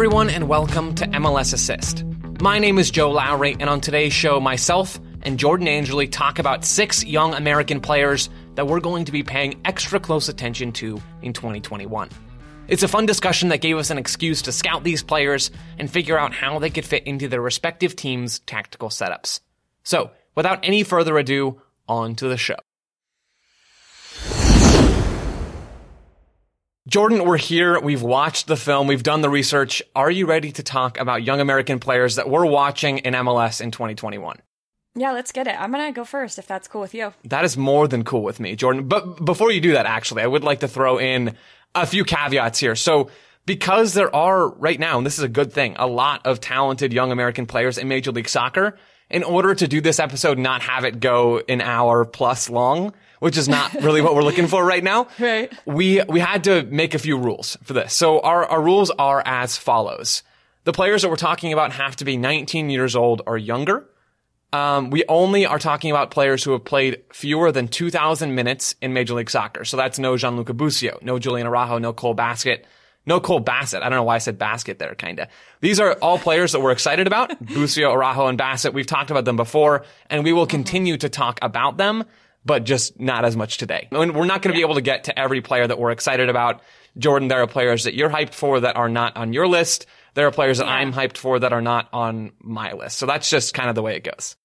everyone, and welcome to MLS Assist. My name is Joe Lowry, and on today's show, myself and Jordan Angeli talk about six young American players that we're going to be paying extra close attention to in 2021. It's a fun discussion that gave us an excuse to scout these players and figure out how they could fit into their respective teams' tactical setups. So, without any further ado, on to the show. Jordan, we're here. We've watched the film. We've done the research. Are you ready to talk about young American players that we're watching in MLS in 2021? Yeah, let's get it. I'm going to go first if that's cool with you. That is more than cool with me, Jordan. But before you do that, actually, I would like to throw in a few caveats here. So, because there are right now, and this is a good thing, a lot of talented young American players in Major League Soccer, in order to do this episode, not have it go an hour plus long, which is not really what we're looking for right now. Right. We, we had to make a few rules for this. So our, our rules are as follows. The players that we're talking about have to be 19 years old or younger. Um, we only are talking about players who have played fewer than 2,000 minutes in Major League Soccer. So that's no Gianluca Busio, no Julian Araujo, no Cole Bassett, no Cole Bassett. I don't know why I said basket there, kinda. These are all players that we're excited about. Busio, Araujo, and Bassett. We've talked about them before, and we will continue to talk about them but just not as much today. I mean, we're not going to yeah. be able to get to every player that we're excited about. Jordan, there are players that you're hyped for that are not on your list. There are players that. I'm hyped for that are not on my list. So that's just kind of the way it goes.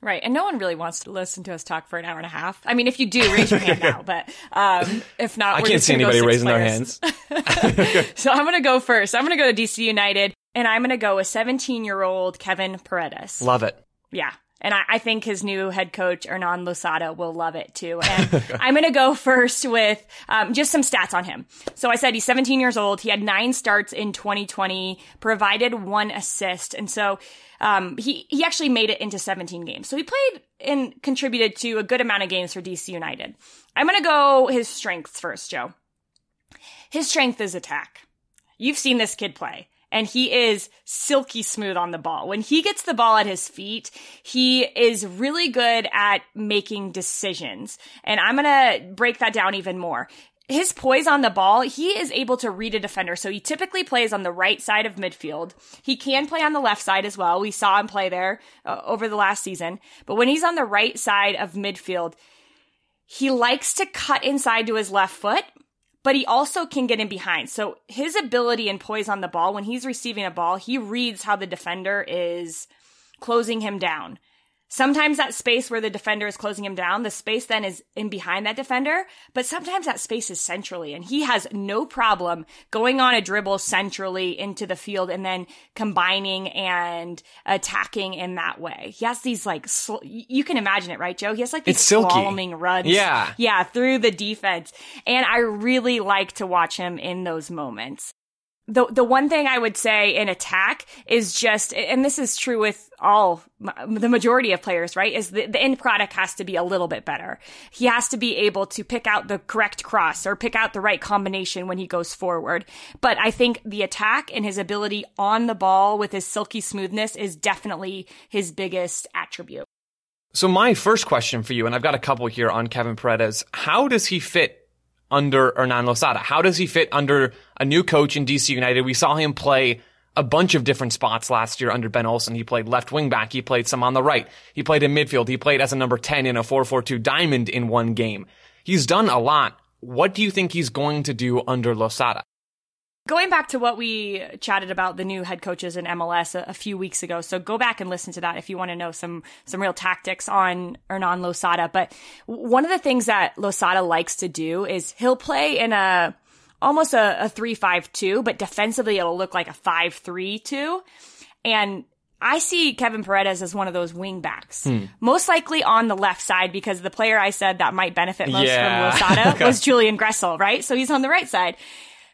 Right. And no one really wants to listen to us talk for an hour and a half. I mean, if you do, raise your hand now. But um, if not, I can't see anybody raising players. their hands. so I'm going to go first. I'm going to go to DC United, and I'm going to go with 17 year old Kevin Paredes. Love it. Yeah. And I, I, think his new head coach, Hernan Losada, will love it too. And I'm going to go first with um, just some stats on him. So I said he's 17 years old. He had nine starts in 2020, provided one assist. And so um, he, he actually made it into 17 games. So he played and contributed to a good amount of games for DC United. I'm going to go his strengths first, Joe. His strength is attack. You've seen this kid play and he is silky smooth on the ball. When he gets the ball at his feet, he is really good at making decisions. And I'm going to break that down even more. His poise on the ball, he is able to read a defender. So he typically plays on the right side of midfield. He can play on the left side as well. We saw him play there uh, over the last season. But when he's on the right side of midfield, he likes to cut inside to his left foot but he also can get in behind. So his ability and poise on the ball, when he's receiving a ball, he reads how the defender is closing him down. Sometimes that space where the defender is closing him down, the space then is in behind that defender, but sometimes that space is centrally and he has no problem going on a dribble centrally into the field and then combining and attacking in that way. He has these like, sl- you can imagine it, right, Joe? He has like these silky. runs. Yeah. Yeah, through the defense. And I really like to watch him in those moments the the one thing I would say in attack is just, and this is true with all the majority of players, right? Is the, the end product has to be a little bit better. He has to be able to pick out the correct cross or pick out the right combination when he goes forward. But I think the attack and his ability on the ball with his silky smoothness is definitely his biggest attribute. So my first question for you, and I've got a couple here on Kevin Paredes, how does he fit under Hernan Losada? How does he fit under a new coach in DC United? We saw him play a bunch of different spots last year under Ben Olsen. He played left wing back. He played some on the right. He played in midfield. He played as a number 10 in a 4-4-2 diamond in one game. He's done a lot. What do you think he's going to do under Losada? Going back to what we chatted about the new head coaches in MLS a, a, few weeks ago. So go back and listen to that if you want to know some, some real tactics on Hernan Losada. But one of the things that Losada likes to do is he'll play in a, almost a, a 3-5-2, but defensively it'll look like a 5-3-2. And I see Kevin Paredes as one of those wing backs. Hmm. Most likely on the left side because the player I said that might benefit most yeah. from Losada was Julian Gressel, right? So he's on the right side.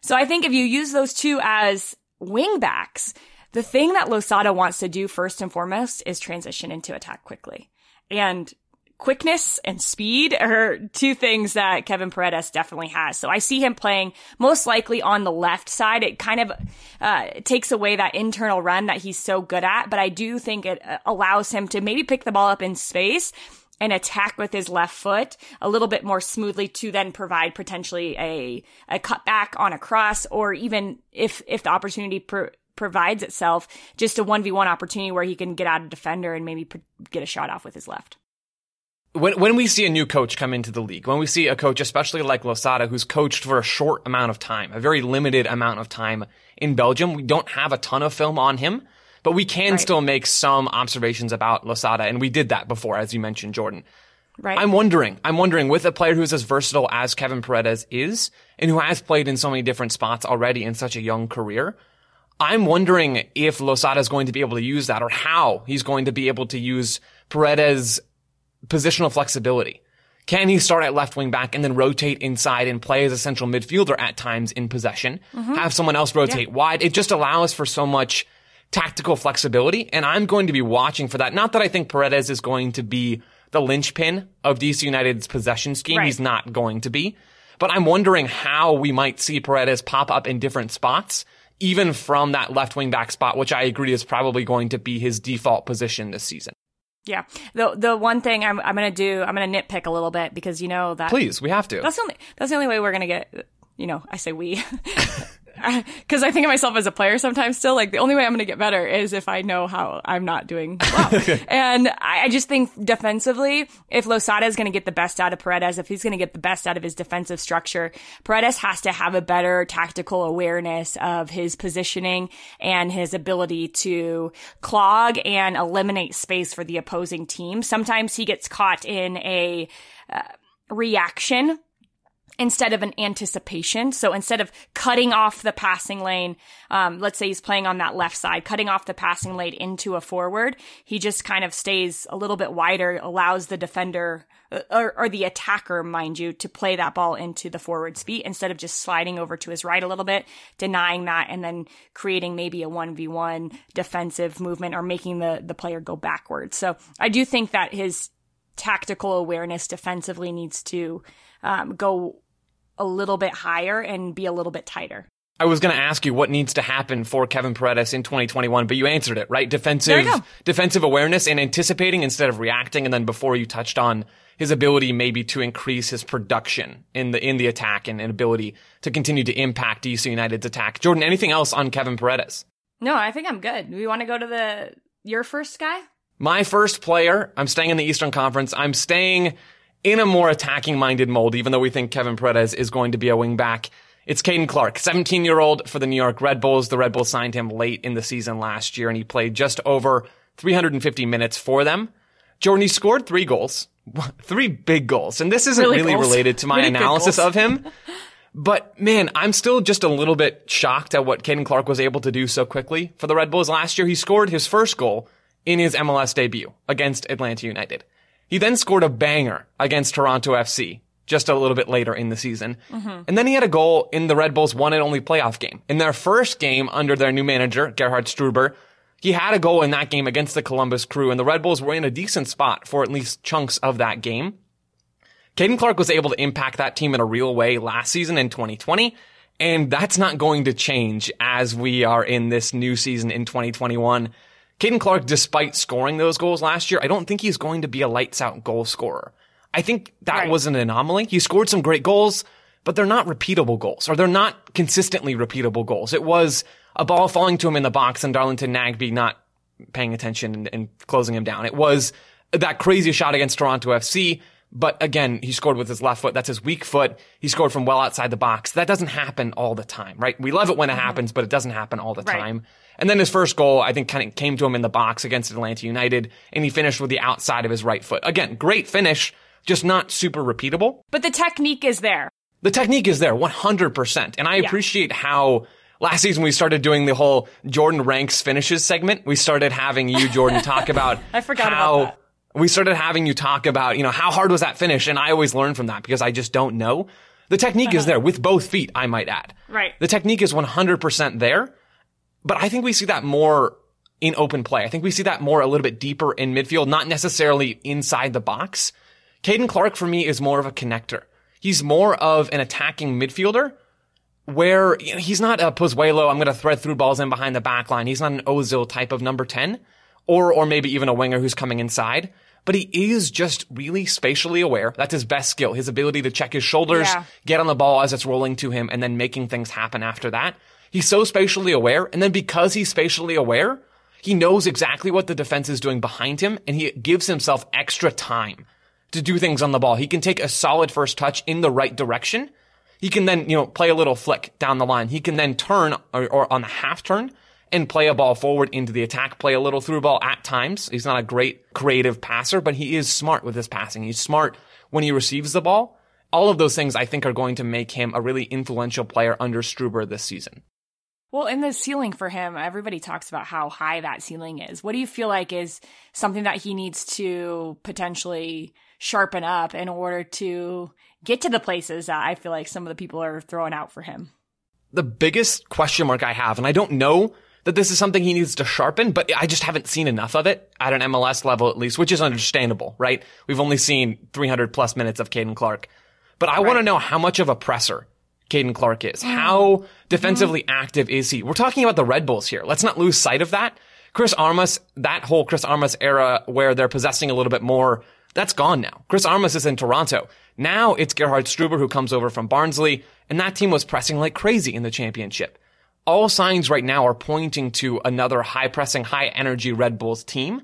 So I think if you use those two as wing backs, the thing that Losada wants to do first and foremost is transition into attack quickly. And quickness and speed are two things that Kevin Paredes definitely has. So I see him playing most likely on the left side. It kind of uh, takes away that internal run that he's so good at, but I do think it uh, allows him to maybe pick the ball up in space and attack with his left foot a little bit more smoothly to then provide potentially a, a cutback on a cross or even if, if the opportunity pr- provides itself, just a 1v1 opportunity where he can get out a defender and maybe pr- get a shot off with his left. When, when we see a new coach come into the league, when we see a coach, especially like Losada, who's coached for a short amount of time, a very limited amount of time in Belgium, we don't have a ton of film on him. But we can right. still make some observations about Losada, and we did that before, as you mentioned, Jordan. Right. I'm wondering, I'm wondering with a player who's as versatile as Kevin Paredes is, and who has played in so many different spots already in such a young career, I'm wondering if Losada is going to be able to use that or how he's going to be able to use Paredes' positional flexibility. Can he start at left wing back and then rotate inside and play as a central midfielder at times in possession? Mm-hmm. Have someone else rotate yeah. wide. It just allows for so much tactical flexibility. And I'm going to be watching for that. Not that I think Paredes is going to be the linchpin of DC United's possession scheme. Right. He's not going to be. But I'm wondering how we might see Paredes pop up in different spots, even from that left wing back spot, which I agree is probably going to be his default position this season. Yeah. The the one thing I'm I'm gonna do I'm gonna nitpick a little bit because you know that Please, we have to. That's the only that's the only way we're gonna get you know, I say we. because I think of myself as a player sometimes still. Like the only way I'm going to get better is if I know how I'm not doing well. and I, just think defensively, if Losada is going to get the best out of Paredes, if he's going to get the best out of his defensive structure, Paredes has to have a better tactical awareness of his positioning and his ability to clog and eliminate space for the opposing team. Sometimes he gets caught in a uh, reaction instead of an anticipation. So instead of cutting off the passing lane, um, let's say he's playing on that left side, cutting off the passing lane into a forward, he just kind of stays a little bit wider, allows the defender uh, or, or, the attacker, mind you, to play that ball into the forward's feet instead of just sliding over to his right a little bit, denying that, and then creating maybe a 1v1 defensive movement or making the, the player go backwards. So I do think that his tactical awareness defensively needs to um, go a little bit higher and be a little bit tighter. I was going to ask you what needs to happen for Kevin Paredes in 2021, but you answered it, right? Defensive, defensive awareness and anticipating instead of reacting. And then before you touched on his ability maybe to increase his production in the, in the attack and, and ability to continue to impact DC United's attack. Jordan, anything else on Kevin Paredes? No, I think I'm good. We want to go to the, your first guy? My first player, I'm staying in the Eastern Conference. I'm staying in a more attacking minded mold, even though we think Kevin Paredes is going to be a wingback. It's Caden Clark, 17 year old for the New York Red Bulls. The Red Bulls signed him late in the season last year and he played just over 350 minutes for them. Jordan, he scored three goals, three big goals. And this isn't really, really related to my really analysis of him. But man, I'm still just a little bit shocked at what Caden Clark was able to do so quickly for the Red Bulls last year. He scored his first goal in his MLS debut against Atlanta United. He then scored a banger against Toronto FC just a little bit later in the season. Mm-hmm. And then he had a goal in the Red Bulls one and only playoff game. In their first game under their new manager, Gerhard Struber, he had a goal in that game against the Columbus Crew, and the Red Bulls were in a decent spot for at least chunks of that game. Caden Clark was able to impact that team in a real way last season in 2020, and that's not going to change as we are in this new season in 2021. Caden Clark, despite scoring those goals last year, I don't think he's going to be a lights out goal scorer. I think that right. was an anomaly. He scored some great goals, but they're not repeatable goals, or they're not consistently repeatable goals. It was a ball falling to him in the box and Darlington Nagbe not paying attention and, and closing him down. It was that crazy shot against Toronto FC. But again, he scored with his left foot. That's his weak foot. He scored from well outside the box. That doesn't happen all the time, right? We love it when it mm-hmm. happens, but it doesn't happen all the right. time. And then his first goal, I think, kind of came to him in the box against Atlanta United, and he finished with the outside of his right foot. Again, great finish, just not super repeatable. But the technique is there. The technique is there, 100%. And I yeah. appreciate how last season we started doing the whole Jordan ranks finishes segment. We started having you, Jordan, talk about I forgot how about that. we started having you talk about, you know, how hard was that finish? And I always learn from that because I just don't know. The technique uh-huh. is there with both feet, I might add. Right. The technique is 100% there. But I think we see that more in open play. I think we see that more a little bit deeper in midfield, not necessarily inside the box. Caden Clark for me is more of a connector. He's more of an attacking midfielder where you know, he's not a Pozuelo. I'm going to thread through balls in behind the back line. He's not an Ozil type of number 10 or, or maybe even a winger who's coming inside. but he is just really spatially aware. That's his best skill. His ability to check his shoulders, Yeah. get on the ball as it's rolling to him, and then making things happen after that. He's so spatially aware. And then because he's spatially aware, he knows exactly what the defense is doing behind him and he gives himself extra time to do things on the ball. He can take a solid first touch in the right direction. He can then, you know, play a little flick down the line. He can then turn or, or on the half turn and play a ball forward into the attack, play a little through ball at times. He's not a great creative passer, but he is smart with his passing. He's smart when he receives the ball. All of those things I think are going to make him a really influential player under Struber this season. Well, in the ceiling for him, everybody talks about how high that ceiling is. What do you feel like is something that he needs to potentially sharpen up in order to get to the places that I feel like some of the people are throwing out for him? the biggest question mark I have, and I don't know that this is something he needs to sharpen, but I just haven't seen enough of it at an MLS level at least, which is understandable, right? We've only seen 300 plus minutes of Caden Clark. But I want to know how much of a presser Caden Clark is. Oh. How defensively active is he? We're talking about the Red Bulls here. Let's not lose sight of that. Chris Armas, that whole Chris Armas era where they're possessing a little bit more, that's gone now. Chris Armas is in Toronto. Now it's Gerhard Struber who comes over from Barnsley, and that team was pressing like crazy in the championship. All signs right now are pointing to another high pressing, high energy Red Bulls team.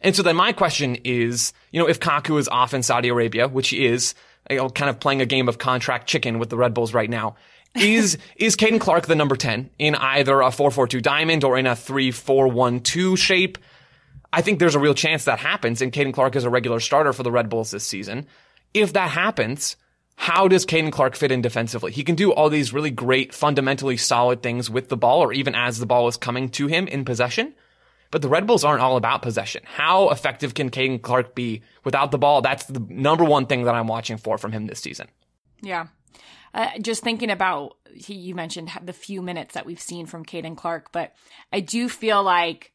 And so then my question is, you know, if Kaku is off in Saudi Arabia, which he is, you know, kind of playing a game of contract chicken with the Red Bulls right now, is, is Caden Clark the number 10 in either a 4-4-2 diamond or in a 3-4-1-2 shape? I think there's a real chance that happens and Caden Clark is a regular starter for the Red Bulls this season. If that happens, how does Caden Clark fit in defensively? He can do all these really great, fundamentally solid things with the ball or even as the ball is coming to him in possession. But the Red Bulls aren't all about possession. How effective can Caden Clark be without the ball? That's the number one thing that I'm watching for from him this season. Yeah. Uh, just thinking about, he, you mentioned the few minutes that we've seen from Caden Clark, but I do feel like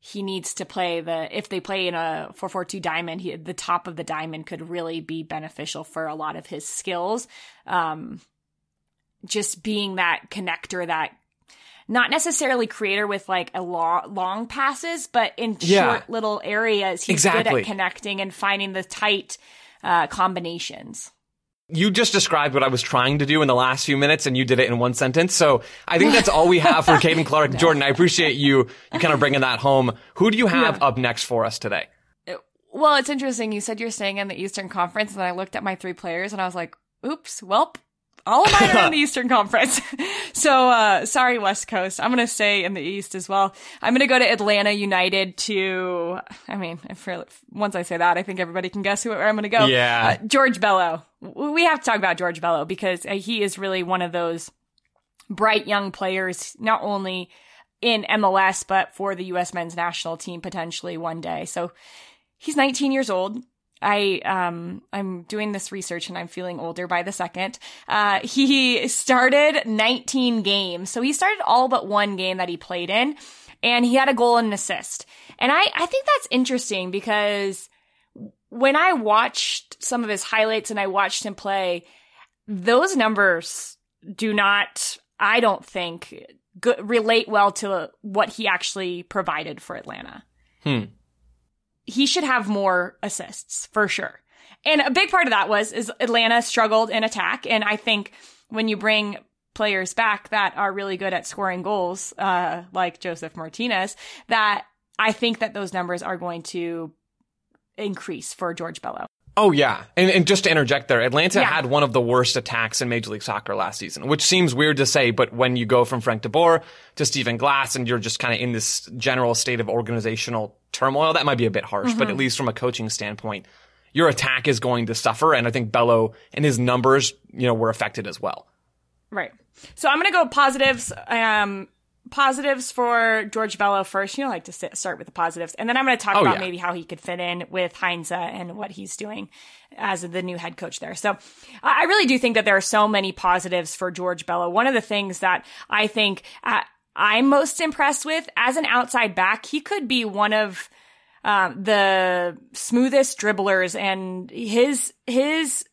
he needs to play the, if they play in a 4-4-2 diamond, he, the top of the diamond could really be beneficial for a lot of his skills. Um, just being that connector that not necessarily creator with like a long, long passes, but in Yeah. short little areas, he's good at connecting and finding the tight uh, combinations. You just described what I was trying to do in the last few minutes and you did it in one sentence. So I think that's all we have for Caden Clark. Jordan, I appreciate you, you kind of bringing that home. Who do you have up next for us today? Well, it's interesting. You said you're staying in the Eastern Conference, and then I looked at my three players, and I was like, "Oops, welp." All of mine are in the Eastern Conference. so, uh, sorry, West Coast. I'm going to stay in the East as well. I'm going to go to Atlanta United to, I mean, if really, once I say that, I think everybody can guess who, where I'm going to go. Yeah. Uh, George Bello. We have to talk about George Bello because uh, he is really one of those bright young players, not only in MLS, but for the U.S. men's national team potentially one day. So he's 19 years old. I um I'm doing this research and I'm feeling older by the second. Uh he started 19 games. So he started all but one game that he played in and he had a goal and an assist. And I I think that's interesting because when I watched some of his highlights and I watched him play, those numbers do not I don't think go- relate well to what he actually provided for Atlanta Hmm. He should have more assists for sure. And a big part of that was is Atlanta struggled in attack, and I think when you bring players back that are really good at scoring goals, uh, like Josef Martinez, that I think that those numbers are going to increase for George Bello. Oh yeah, and, and just to interject there, Atlanta Yeah. had one of the worst attacks in Major League Soccer last season, which seems weird to say, but when you go from Frank de Boer to Stephen Glass, and you're just kind of in this general state of organizational turmoil, that might be a bit harsh, but at least from a coaching standpoint, your attack is going to suffer, and I think Bello and his numbers, you know, were affected as well. Right. So I'm going to go positives. Um, positives for George Bello first. You know, I like to sit, start with the positives, and then I'm going to talk Oh, about yeah. maybe how he could fit in with Heinze and what he's doing as the new head coach there. So I I really do think that there are so many positives for George Bello. One of the things that I think uh, I'm most impressed with as an outside back, he could be one of um, the smoothest dribblers, and his his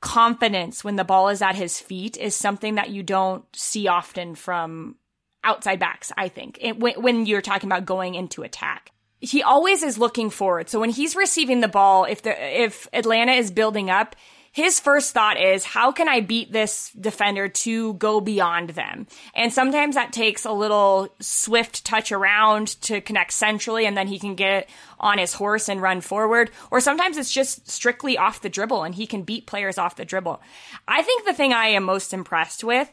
confidence when the ball is at his feet is something that you don't see often from outside backs, I think, it, when, when you're talking about going into attack. he always is looking forward. So when he's receiving the ball, if the if Atlanta is building up, his first thought is, how can I beat this defender to go beyond them? And sometimes that takes a little swift touch around to connect centrally and then he can get on his horse and run forward. Or sometimes it's just strictly off the dribble and he can beat players off the dribble. I think the thing I am most impressed with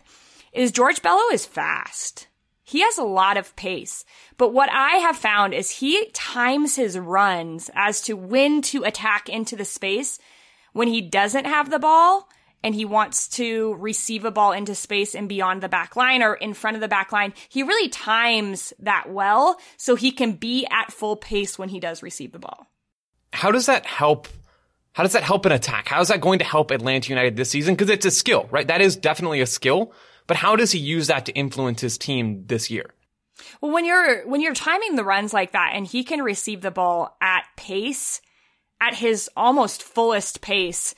is George Bello is fast. He has a lot of pace. But what I have found is he times his runs as to when to attack into the space when he doesn't have the ball and he wants to receive a ball into space and beyond the back line or in front of the back line, he really times that well so he can be at full pace when he does receive the ball. How does that help? How does that help an attack? How is that going to help Atlanta United this season? Because it's a skill, right? That is definitely a skill. But how does he use that to influence his team this year? Well, when you're when you're timing the runs like that and he can receive the ball at pace, at his almost fullest pace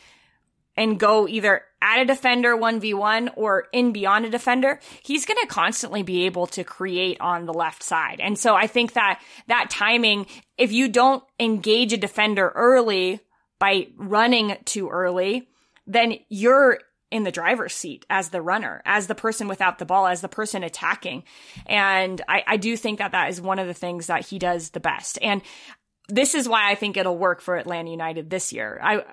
and go either at a defender 1v1 or in beyond a defender, he's going to constantly be able to create on the left side. And so I think that that timing, if you don't engage a defender early by running too early, then you're in the driver's seat as the runner, as the person without the ball, as the person attacking. And I, I do think that that is one of the things that he does the best. And this is why I think it'll work for Atlanta United this year. I,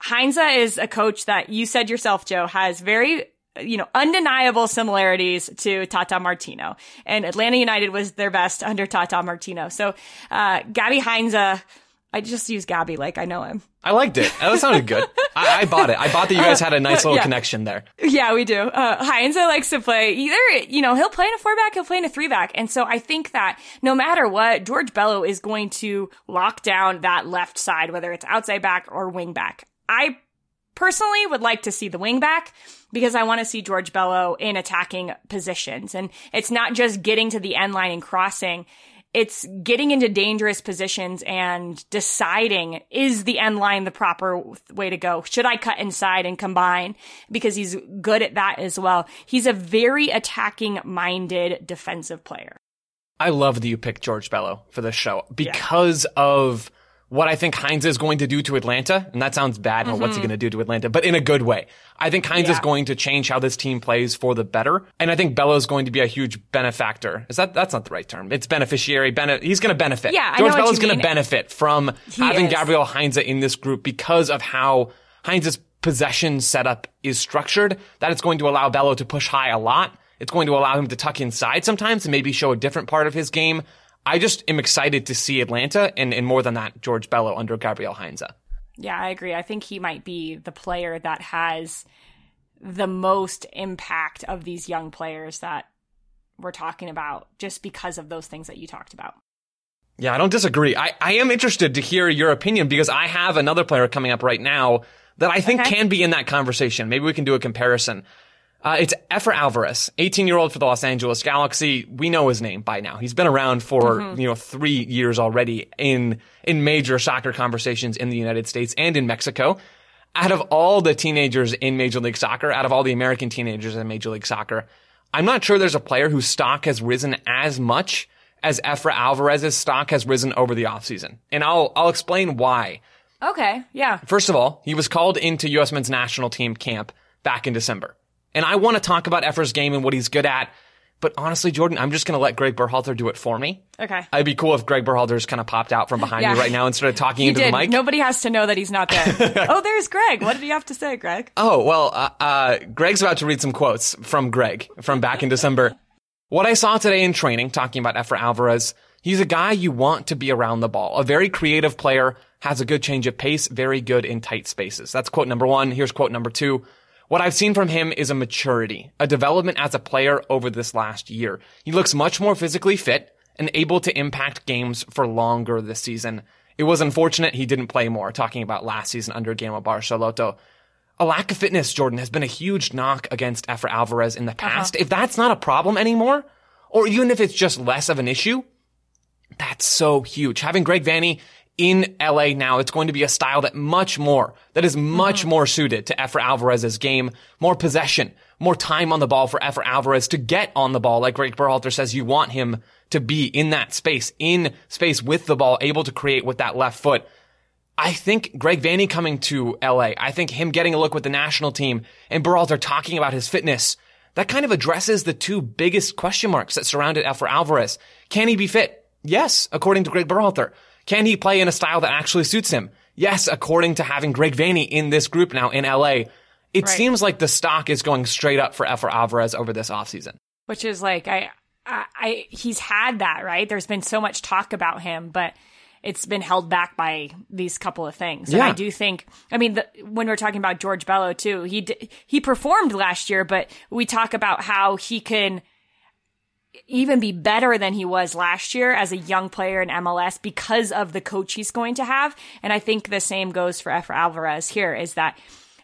Heinze is a coach that you said yourself, Joe, has very you know, undeniable similarities to Tata Martino. And Atlanta United was their best under Tata Martino. So, uh, Gabby Heinze, I just use Gabby like I know him. I liked it. That sounded good. I, I, bought it. I bought that you guys had a nice little yeah. connection there. Yeah, we do. Uh, Heinze likes to play either, you know, he'll play in a four back, he'll play in a three back. And so I think that no matter what, George Bello is going to lock down that left side, whether it's outside back or wing back. I personally would like to see the wing back because I want to see George Bello in attacking positions. And it's not just getting to the end line and crossing it's getting into dangerous positions and deciding is the end line the proper way to go? Should I cut inside and combine? Because he's good at that as well. He's a very attacking minded defensive player. I love that you picked George Bello for this show because yeah. of what I think Heinze is going to do to Atlanta, and that sounds bad, mm-hmm. what's he mm-hmm. going to do to Atlanta, but in a good way. I think Heinze yeah. is going to change how this team plays for the better, and I think Bello is going to be a huge benefactor. Is that, that's not the right term. It's beneficiary, bene- he's going to benefit. Yeah, George Bello is going to benefit from he having is. Gabriel Heinze in this group because of how Heinze's possession setup is structured, that it's going to allow Bello to push high a lot. It's going to allow him to tuck inside sometimes and maybe show a different part of his game. I just am excited to see Atlanta and, and more than that, George Bello under Gabriel Heinze. Yeah, I agree. I think he might be the player that has the most impact of these young players that we're talking about just because of those things that you talked about. Yeah, I don't disagree. I, I am interested to hear your opinion because I have another player coming up right now that I think okay. can be in that conversation. Maybe we can do a comparison. Uh, it's Efra Alvarez, 18 year old for the Los Angeles Galaxy. We know his name by now. He's been around for, mm-hmm. you know, three years already in, in major soccer conversations in the United States and in Mexico. Out of all the teenagers in Major League Soccer, out of all the American teenagers in Major League Soccer, I'm not sure there's a player whose stock has risen as much as Efra Alvarez's stock has risen over the offseason. And I'll, I'll explain why. Okay. Yeah. First of all, he was called into U.S. men's national team camp back in December. And I want to talk about Efra's game and what he's good at. But honestly, Jordan, I'm just going to let Greg Berhalter do it for me. Okay. I'd be cool if Greg Berhalter's kind of popped out from behind yeah. me right now and started talking into did. the mic. Nobody has to know that he's not there. oh, there's Greg. What did you have to say, Greg? Oh, well, uh, uh, Greg's about to read some quotes from Greg from back in December. what I saw today in training, talking about Efra Alvarez, he's a guy you want to be around the ball. A very creative player, has a good change of pace, very good in tight spaces. That's quote number one. Here's quote number two. What I've seen from him is a maturity, a development as a player over this last year. He looks much more physically fit and able to impact games for longer this season. It was unfortunate he didn't play more, talking about last season under Guillermo Barros Schelotto. A lack of fitness, Jordan, has been a huge knock against Efra Alvarez in the uh-huh. past. Uh-huh. If that's not a problem anymore, or even if it's just less of an issue, that's so huge. Having Greg Vanney in LA now. It's going to be a style that much more, that is much mm-hmm. more suited to Efra Alvarez's game, more possession, more time on the ball for Efra Alvarez to get on the ball. Like Greg Berhalter says, you want him to be in that space, in space with the ball, able to create with that left foot. I think Greg Vanney coming to LA, I think him getting a look with the national team and Berhalter talking about his fitness, that kind of addresses the two biggest question marks that surrounded Efra Alvarez. Can he be fit? Yes, according to Greg Berhalter. Can he play in a style that actually suits him? Yes, according to having Greg Vanney in this group now in LA. It right. seems like the stock is going straight up for Efra Alvarez over this offseason. Which is like, I, I, I, he's had that, right? There's been so much talk about him, but it's been held back by these couple of things. And yeah. I do think, I mean, the, when we're talking about George Bello too, he, he performed last year, but we talk about how he can, even be better than he was last year as a young player in MLS because of the coach he's going to have. And I think the same goes for Efra Alvarez here is that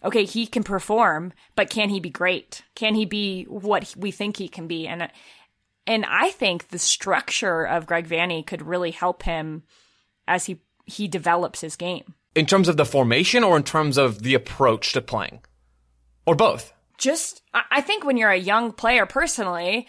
okay, he can perform, but can he be great? Can he be what we think he can be? And and I think the structure of Greg Vanney could really help him as he he develops his game. In terms of the formation or in terms of the approach to playing? Or both? Just I think when you're a young player personally,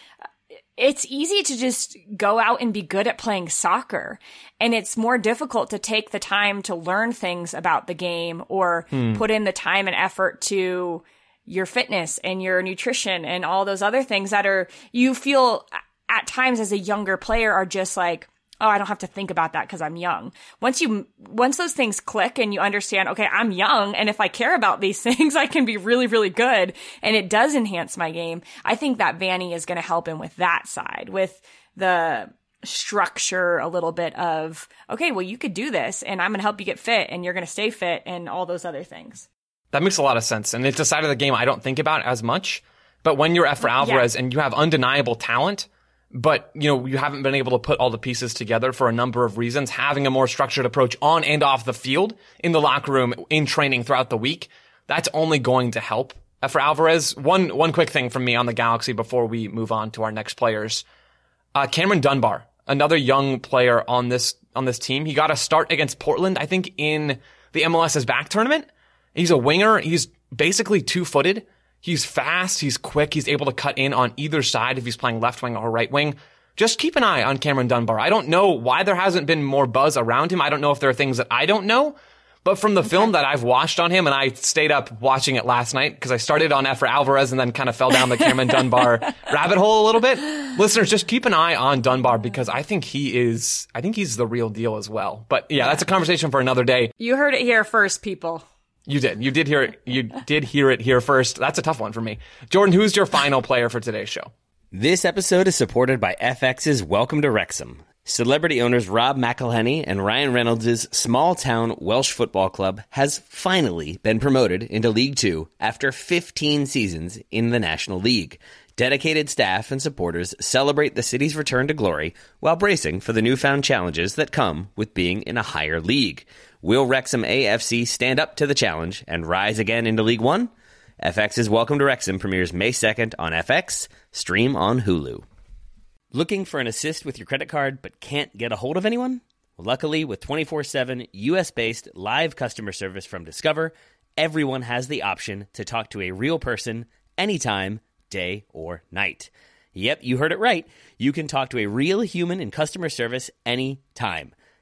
it's easy to just go out and be good at playing soccer. And it's more difficult to take the time to learn things about the game or hmm. put in the time and effort to your fitness and your nutrition and all those other things that are, you feel at times as a younger player are just like, oh, I don't have to think about that because I'm young. Once you, once those things click and you understand, okay, I'm young. And if I care about these things, I can be really, really good. And it does enhance my game. I think that Vanney is going to help him with that side, with the structure a little bit of, okay, well, you could do this and I'm going to help you get fit and you're going to stay fit and all those other things. That makes a lot of sense. And it's a side of the game I don't think about as much. But when you're Efra Alvarez yeah. and you have undeniable talent, but you know you haven't been able to put all the pieces together for a number of reasons. Having a more structured approach on and off the field in the locker room in training throughout the week that's only going to help. Uh, Efra Alvarez one one quick thing from me on the galaxy before we move on to our next players. Uh, cameron dunbar another young player on this on this team. He got a start against portland i think in the MLS is Back tournament. He's a winger. He's basically two-footed He's fast, he's quick, he's able to cut in on either side if he's playing left wing or right wing. Just keep an eye on Cameron Dunbar. I don't know why there hasn't been more buzz around him. I don't know if there are things that I don't know. But from the okay. film that I've watched on him, and I stayed up watching it last night because I started on Efra Alvarez and then kind of fell down the Cameron Dunbar rabbit hole a little bit. Listeners, just keep an eye on Dunbar because I think he is, I think he's the real deal as well. But yeah, that's a conversation for another day. You heard it here first, people. You did. You did hear it. You did hear it here first. That's a tough one for me. Jordan, who's your final player for today's show? This episode is supported by FX's Welcome to Wrexham. Celebrity owners Rob McElhenney and Ryan Reynolds' small town Welsh football club has finally been promoted into League Two after 15 seasons in the National League. Dedicated staff and supporters celebrate the city's return to glory while bracing for the newfound challenges that come with being in a higher league. Will Wrexham AFC stand up to the challenge and rise again into League One? FX's Welcome to Wrexham premieres May 2nd on FX, stream on Hulu. Looking for an assist with your credit card but can't get a hold of anyone? luckily, with 24 7 US based live customer service from Discover, everyone has the option to talk to a real person anytime, day or night. Yep, you heard it right. You can talk to a real human in customer service anytime.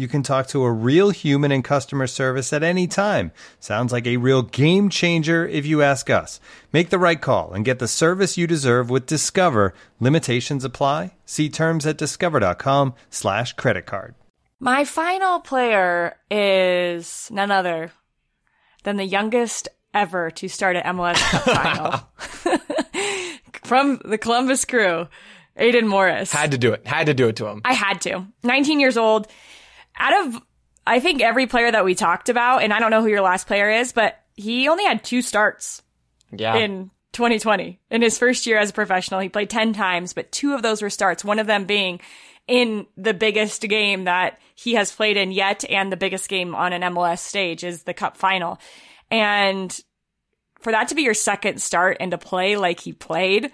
you can talk to a real human in customer service at any time. Sounds like a real game changer if you ask us. Make the right call and get the service you deserve with Discover. Limitations apply. See terms at discover.com slash credit card. My final player is none other than the youngest ever to start an MLS Cup final. From the Columbus crew, Aidan Morris. Had to do it. Had to do it to him. I had to. 19 years old out of I think every player that we talked about, and I don't know who your last player is, but he only had two starts. Yeah. In 2020. In his first year as a professional, he played 10 times, but two of those were starts, one of them being in the biggest game that he has played in yet and the biggest game on an MLS stage is the cup final. And for that to be your second start and to play like he played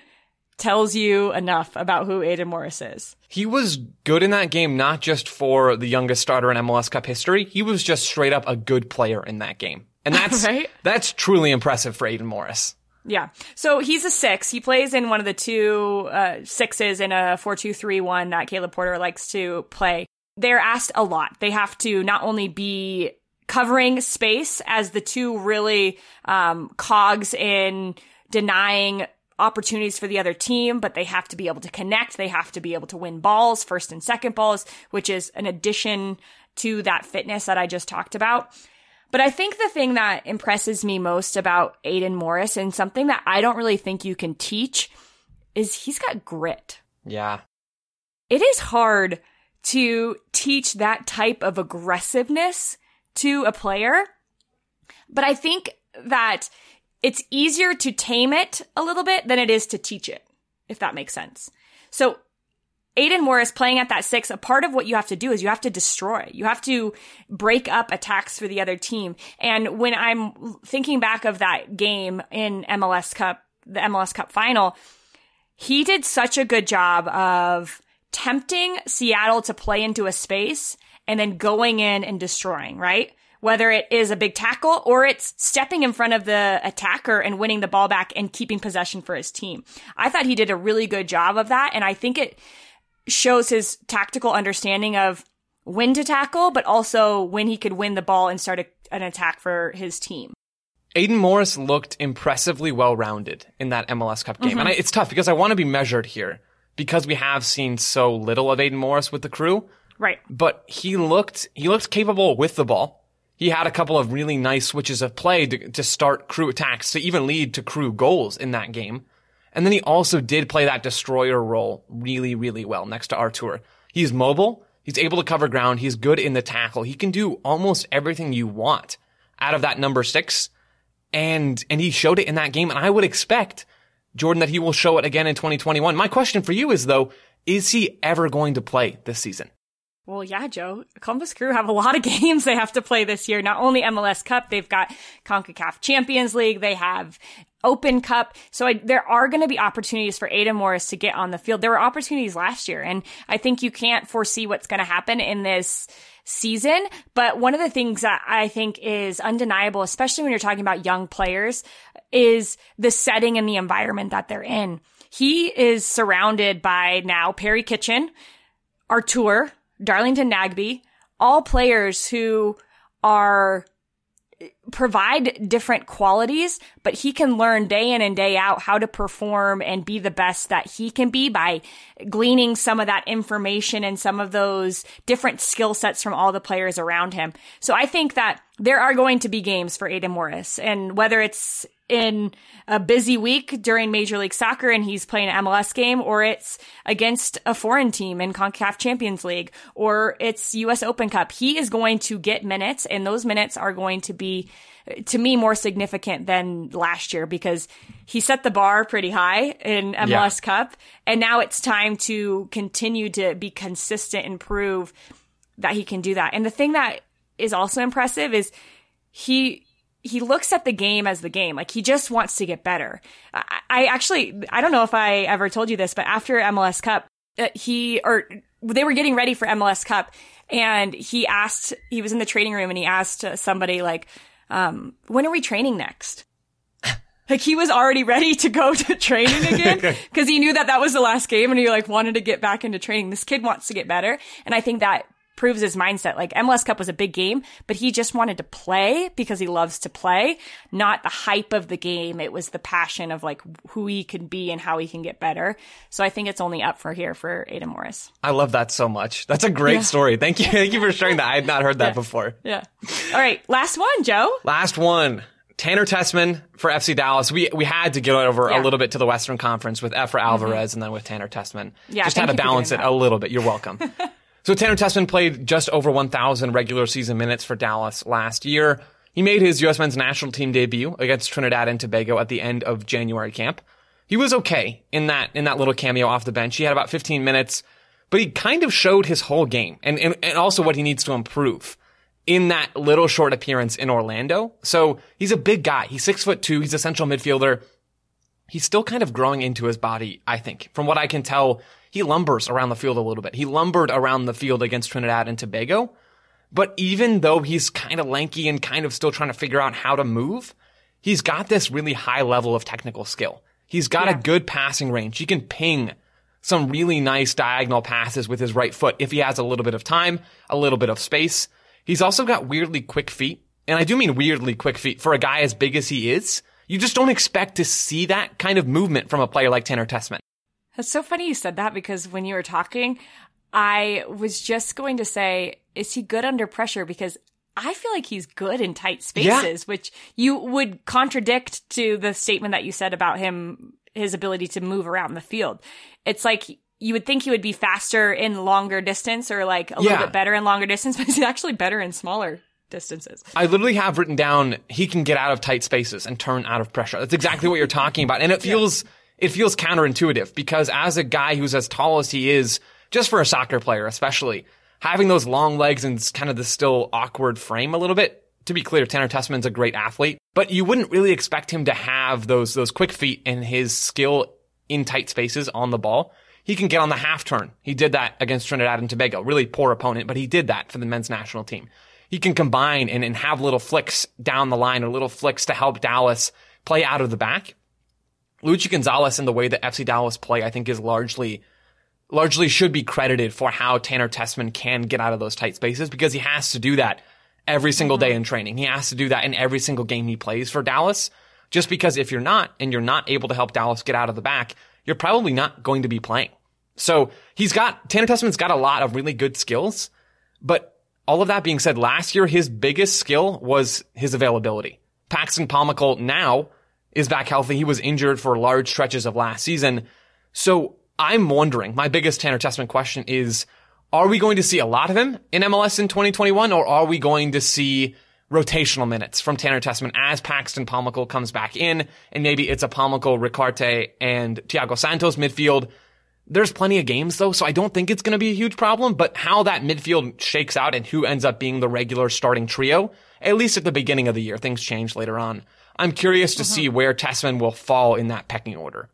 tells you enough about who Aidan Morris is. He was good in that game, not just for the youngest starter in MLS Cup history. He was just straight up a good player in that game. And that's, Right? that's truly impressive for Aidan Morris. Yeah. So he's a six. He plays in one of the two uh, sixes in a 4 2 3 1 that Caleb Porter likes to play. They're asked a lot. They have to not only be covering space as the two really um, cogs in denying opportunities for the other team, but they have to be able to connect. They have to be able to win balls, first and second balls, which is an addition to that fitness that I just talked about. But I think the thing that impresses me most about Aidan Morris and something that I don't really think you can teach is he's got grit. Yeah. It is hard to teach that type of aggressiveness to a player. But I think that it's easier to tame it a little bit than it is to teach it, if that makes sense. So Aidan Morris playing at that six, a part of what you have to do is you have to destroy. You have to break up attacks for the other team. And when I'm thinking back of that game in MLS Cup, the MLS Cup final, he did such a good job of tempting Seattle to play into a space and then going in and destroying, right? Whether it is a big tackle or it's stepping in front of the attacker and winning the ball back and keeping possession for his team. I thought he did a really good job of that. And I think it shows his tactical understanding of when to tackle, but also when he could win the ball and start a, an attack for his team. Aidan Morris looked impressively well rounded in that MLS Cup game. And mm-hmm. I, it's tough because I want to be measured here because we have seen so little of Aidan Morris with the crew. Right. But he looked he looked capable with the ball. He had a couple of really nice switches of play to, to start crew attacks to even lead to crew goals in that game. And then he also did play that destroyer role really, really well next to Artur. He's mobile. He's able to cover ground. He's good in the tackle. He can do almost everything you want out of that number six. And, and he showed it in that game. And I would expect, Jordan, that he will show it again in 2021. My question for you is though, is he ever going to play this season? Well, yeah, Joe. Columbus Crew have a lot of games they have to play this year. Not only MLS Cup, they've got CONCACAF Champions League, they have Open Cup. So I, there are going to be opportunities for Aidan Morris to get on the field. There were opportunities last year, and I think you can't foresee what's going to happen in this season. But one of the things that I think is undeniable, especially when you're talking about young players, is the setting and the environment that they're in. He is surrounded by now Perry Kitchen, Artur, Darlington Nagbe, all players who are provide different qualities, but he can learn day in and day out how to perform and be the best that he can be by gleaning some of that information and some of those different skill sets from all the players around him. So I think that there are going to be games for Aidan Morris and whether it's in a busy week during Major League Soccer and he's playing an MLS game, or it's against a foreign team in CONCACAF Champions League, or it's US Open Cup. He is going to get minutes and those minutes are going to be, to me, more significant than last year because he set the bar pretty high in MLS Yeah. Cup. And now it's time to continue to be consistent and prove that he can do that. And the thing that is also impressive is he he looks at the game as the game. Like he just wants to get better. I, I actually I don't know if I ever told you this, but after MLS Cup, uh, he or they were getting ready for MLS Cup, and he asked. He was in the training room and he asked uh, somebody like, um, "When are we training next?" Like he was already ready to go to training again because he knew that that was the last game and he like wanted to get back into training. This kid wants to get better. And I think that proves his mindset. Like MLS Cup was a big game, but he just wanted to play because he loves to play, not the hype of the game. It was the passion of like who he can be and how he can get better. So I think it's only up for here for Aidan Morris. I love that so much. That's a great story. Thank you. Thank you for sharing that. I had not heard that before. Yeah. All right. Last one, Joe. Last one. Tanner Tessman for FC Dallas. We we had to get over Yeah. Mm-hmm. a little bit to the Western Conference with Efra Alvarez and then with Tanner Tessman. Yeah, Just had to balance it that. a little bit. You're welcome. so Tanner Tessman played just over 1,000 regular season minutes for Dallas last year. He made his U.S. men's national team debut against Trinidad and Tobago at the end of January camp. He was okay in that, in that little cameo off the bench. He had about 15 minutes, but he kind of showed his whole game and, and, and also what he needs to improve in that little short appearance in Orlando. So he's a big guy. He's six foot two. He's a central midfielder. He's still kind of growing into his body, I think. From what I can tell, he lumbers around the field a little bit. He lumbered around the field against Trinidad and Tobago. But even though he's kind of lanky and kind of still trying to figure out how to move, he's got this really high level of technical skill. He's got yeah. a good passing range. He can ping some really nice diagonal passes with his right foot if he has a little bit of time, a little bit of space. He's also got weirdly quick feet. And I do mean weirdly quick feet for a guy as big as he is. You just don't expect to see that kind of movement from a player like Tanner Tessmann. That's so funny you said that because when you were talking, I was just going to say, is he good under pressure? Because I feel like he's good in tight spaces, yeah. which you would contradict to the statement that you said about him, his ability to move around the field. It's like you would think he would be faster in longer distance or like a yeah. little bit better in longer distance, but he's actually better in smaller distances. I literally have written down he can get out of tight spaces and turn out of pressure. That's exactly what you're talking about. And it feels yeah. It feels counterintuitive because as a guy who's as tall as he is, just for a soccer player especially, having those long legs and kind of the still awkward frame a little bit. To be clear, Tanner Tessmann's a great athlete, but you wouldn't really expect him to have those those quick feet and his skill in tight spaces on the ball. He can get on the half turn. He did that against Trinidad and Tobago. Really poor opponent, but he did that for the men's national team. He can combine and, and have little flicks down the line or little flicks to help Dallas play out of the back. Luchi Gonzalez and the way that FC Dallas play, I think is largely largely should be credited for how Tanner Tessmann can get out of those tight spaces because he has to do that every single day mm-hmm. in training. He has to do that in every single game he plays for Dallas. Just because if you're not and you're not able to help Dallas get out of the back, you're probably not going to be playing. So he's got, Tanner Tessmann's got a lot of really good skills, but all of that being said, last year his biggest skill was his availability. Paxton Pomykal now is back healthy. He was injured for large stretches of last season. So I'm wondering, my biggest Tanner Tessmann question is, are we going to see a lot of him in MLS in 2021 or are we going to see rotational minutes from Tanner Tessmann as Paxton Pomykal comes back in and maybe it's a Pomykal, Ricaurte and Thiago Santos midfield? There's plenty of games though, so I don't think it's going to be a huge problem, but how that midfield shakes out and who ends up being the regular starting trio, at least at the beginning of the year, things change later on. I'm curious to mm-hmm. see where Tessmann will fall in that pecking order.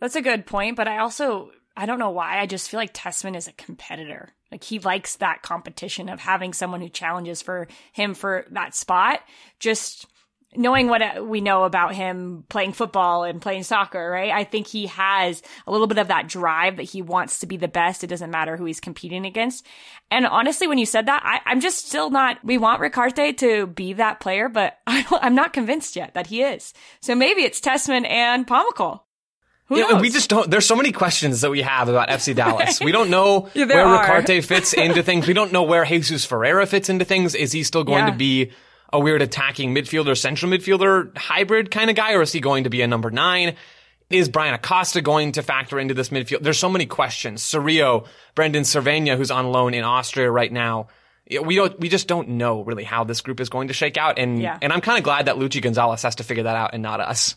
That's a good point, but I also I don't know why I just feel like Tessmann is a competitor. Like he likes that competition of having someone who challenges for him for that spot. Just knowing what uh, we know about him playing football and playing soccer, right? I think he has a little bit of that drive that he wants to be the best. It doesn't matter who he's competing against. And honestly, when you said that, I, am just still not, we want Ricaurte to be that player, but I am not convinced yet that he is. So maybe it's Tessmann and Pomykal. Who yeah, we just don't. There's so many questions that we have about FC Dallas. We don't know yeah, where are. Ricaurte fits into things. We don't know where Jesus Ferreira fits into things. Is he still going yeah. to be a weird attacking midfielder, central midfielder hybrid kind of guy, or is he going to be a number nine? Is Bryan Acosta going to factor into this midfield? There's so many questions. Cerrillo, Brandon Servania, who's on loan in Austria right now. We don't, we just don't know really how this group is going to shake out. And, yeah. and I'm kind of glad that Luchi Gonzalez has to figure that out and not us.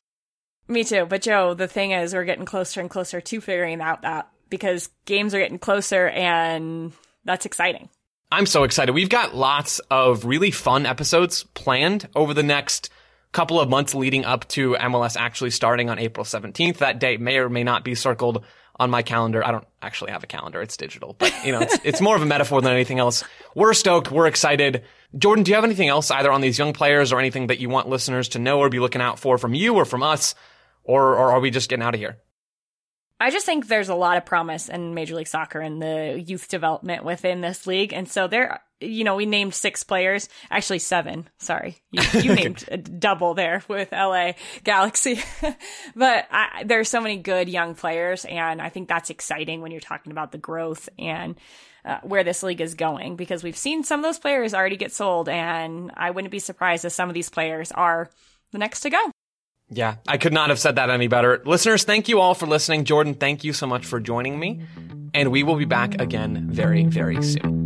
Me too. But Joe, the thing is, we're getting closer and closer to figuring out that because games are getting closer and that's exciting. I'm so excited. We've got lots of really fun episodes planned over the next couple of months leading up to MLS actually starting on April 17th. That date may or may not be circled on my calendar. I don't actually have a calendar. It's digital, but you know, it's, it's more of a metaphor than anything else. We're stoked. We're excited. Jordan, do you have anything else either on these young players or anything that you want listeners to know or be looking out for from you or from us or, or are we just getting out of here? I just think there's a lot of promise in Major League Soccer and the youth development within this league. And so there, you know, we named six players, actually seven. Sorry. You, you named a double there with LA Galaxy. but I, there's so many good young players. And I think that's exciting when you're talking about the growth and uh, where this league is going because we've seen some of those players already get sold. And I wouldn't be surprised if some of these players are the next to go. Yeah, I could not have said that any better. Listeners, thank you all for listening. Jordan, thank you so much for joining me. And we will be back again very, very soon.